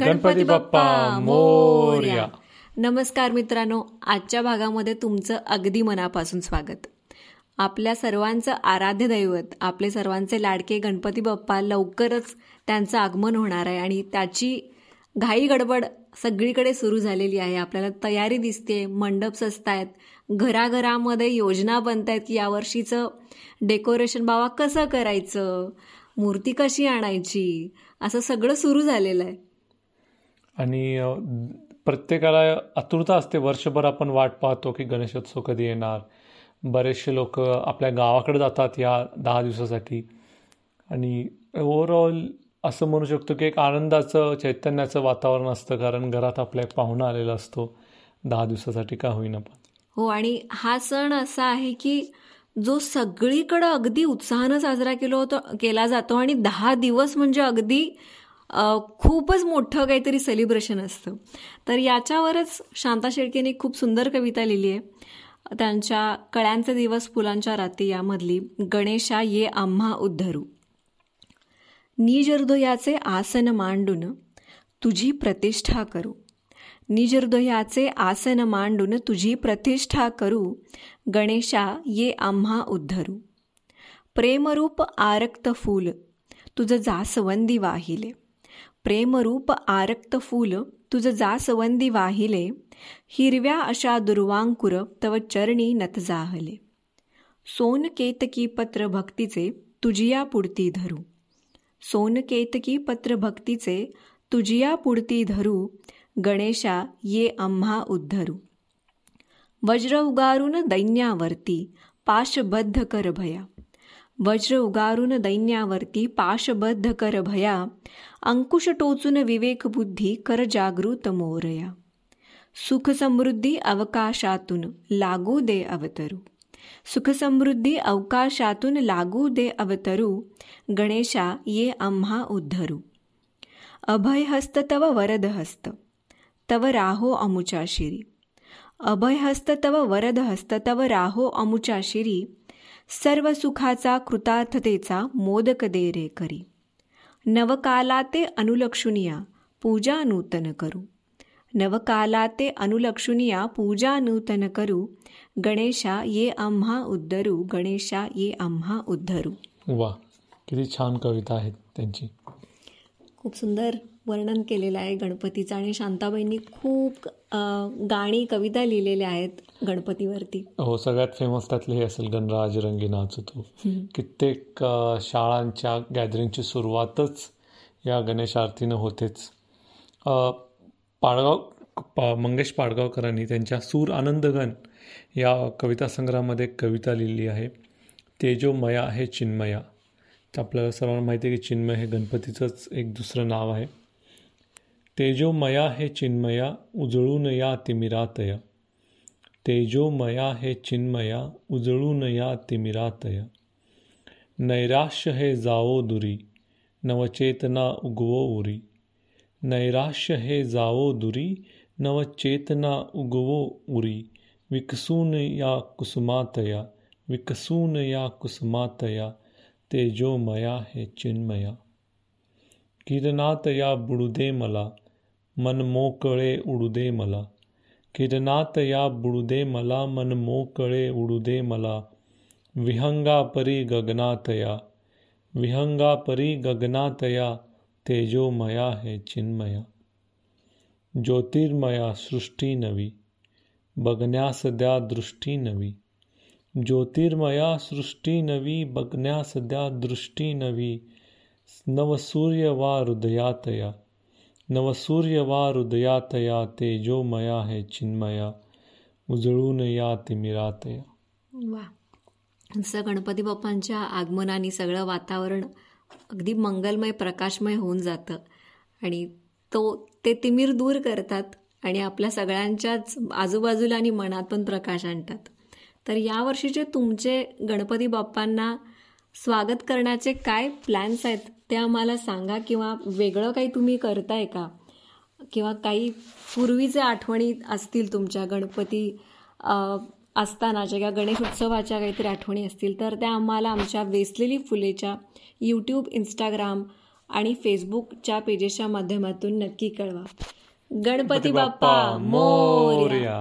गणपती बाप्पा मोर्या. नमस्कार मित्रांनो आजच्या भागामध्ये तुमचं अगदी मनापासून स्वागत. आपल्या सर्वांचं आराध्य दैवत आपले सर्वांचे लाडके गणपती बाप्पा लवकरच त्यांचं आगमन होणार आहे आणि त्याची घाई गडबड सगळीकडे सुरू झालेली आहे. आपल्याला तयारी दिसते मंडप सजतायत घराघरामध्ये योजना बनतायत की यावर्षीचं डेकोरेशन बाबा कसं करायचं मूर्ती कशी आणायची असं सगळं सुरू झालेलं आहे. आणि प्रत्येकाला आतुरता असते. वर्षभर आपण वाट पाहतो की गणेशोत्सव कधी येणार? बरेचसे लोक आपल्या गावाकडे जातात या दहा दिवसासाठी. आणि ओवरऑल असं म्हणू शकतो की एक आनंदाचं चैतन्याचं वातावरण असतं कारण घरात आपला एक पाहुणा आलेला असतो. दहा दिवसासाठी का होईना पण. हो आणि हा सण असा आहे की जो सगळीकडं अगदी उत्साहानं साजरा केला होतो केला जातो आणि दहा दिवस म्हणजे अगदी खूपच मोठं काहीतरी सेलिब्रेशन असतं. तर याच्यावरच शांता शेळकेने खूप सुंदर कविता लिहिली आहे. त्यांच्या कळ्यांचे दिवस फुलांच्या राती यामधली गणेशा ये आम्हा उद्धरू. निजहृदयाचे आसन मांडून तुझी प्रतिष्ठा करू. निजहृदयाचे आसन मांडून तुझी प्रतिष्ठा करू. गणेशा ये आम्हा उद्धरू. प्रेमरूप आरक्त फूल तुझं जासवंदी वाहिले. प्रेमरूप आरक्त फूल तुझं जासवंदी वाहिले हिरव्या अशा दुर्वांकुर तव चरणी नत जाहले. पत्र भक्तीचे तुझिया पुढती धरू. सोनकेतकी पत्र भक्तीचे तुझिया पुढती धरू गणेशा ये आम्हा उद्धरू. वज्र उगारून दैन्यावरती पाशबद्ध कर भया. वज्र उगारून दैन्यावरती पाशबद्ध कर भया अंकुश टोचून विवेक बुद्धी कर जागृत मोरया सुख समृद्धी अवकाशातून लागू दे अवतरू सुख समृद्धी अवकाशातून लागू दे अवतरू गणेशा ये आम्हा उद्धरू अभय हस्त तव वरद हस्त तव राहो अमुचा शिरी अभय हस्त तव वरद हस्त तव राहो अमुचा शिरी सर्व सुखाचा कृतार्थतेचा मोदक दे रे करी. नवकालाते अनुलक्षुनिया पूजा नूतन करू. नवकालाते अनुलक्षुनिया पूजा नूतन करू. गणेशा ये आम्हा उद्धरू गणेशा ये आम्हा उद्धरू. वा किती छान कविता आहेत त्यांची. खूप सुंदर. वर्णन केलेलं आहे गणपतीचं आणि शांताबाईंनी खूप गाणी कविता लिहिलेल्या आहेत गणपतीवरती. हो सगळ्यात फेमस त्यातले हे असेल गणराज रंगी नाचू तू कित्येक शाळांच्या गॅदरिंगची सुरुवातच या गणेश आरतीनं होतेच. अ, पाडगाव पा मंगेश पाडगावकरांनी त्यांच्या सूर आनंदगण या कविता संग्रहामध्ये एक कविता लिहिली आहे. तेजोमया हे चिन्मया. तर आपल्याला सर्वांना माहिती आहे की चिन्मय हे गणपतीचंच एक दुसरं नाव आहे. तेजोमया हे चिन्मया उजळून या तिमिरातया. तेजोमया हे चिन्मया उजळून या तिमिरातया. नैराश्य हे जावो दुरी नवचेतना उगवो उरी. नैराश्य हे जावो दुरी नवचेतना उगवो उरी. विकसून या कुसुमातया विकसून या कुसुमातया तेजोमया हे चिन्मया. किरणातया बुडुदे मला मन मोकळे उडुदे मला. किरणातया बुडुदे मला मन मोकळे उडुदे मला. विहंगापरी गगनातया विहंगापरी गगनातया तेजोमया हे चिन्मया. ज्योतिर्मया सृष्टी नवी बघण्यास द्या दृष्टी नवी. ज्योतिर्मया सृष्टी नवी बघण्यास द्या दृष्टी नवी. नवसूर्य वा हृदयातया नवसूर्य वा हृदयातया तेजोमया हे चिन्मया उजळून या तिमिरातया वा. असं गणपती बाप्पांच्या आगमनाने सगळं वातावरण अगदी मंगलमय प्रकाशमय होऊन जातं. आणि तो ते तिमीर दूर करतात आणि आपल्या सगळ्यांच्याच आजूबाजूला आणि मनात पण प्रकाश आणतात. तर यावर्षीचे तुमचे गणपती बाप्पांना स्वागत करण्याचे काय प्लॅन्स आहेत ते आम्हाला सांगा किंवा वेगळं काही तुम्ही करताय का? किंवा काही पूर्वीच्या आठवणी असतील तुमच्या गणपती असतानाच्या किंवा गणेश उत्सवाच्या काहीतरी आठवणी असतील तर त्या आम्हाला आमच्या वेसलेली फुलेच्या यूट्यूब इंस्टाग्राम आणि फेसबुकच्या पेजेसच्या माध्यमातून नक्की कळवा. गणपती बाप्पा मोर्या.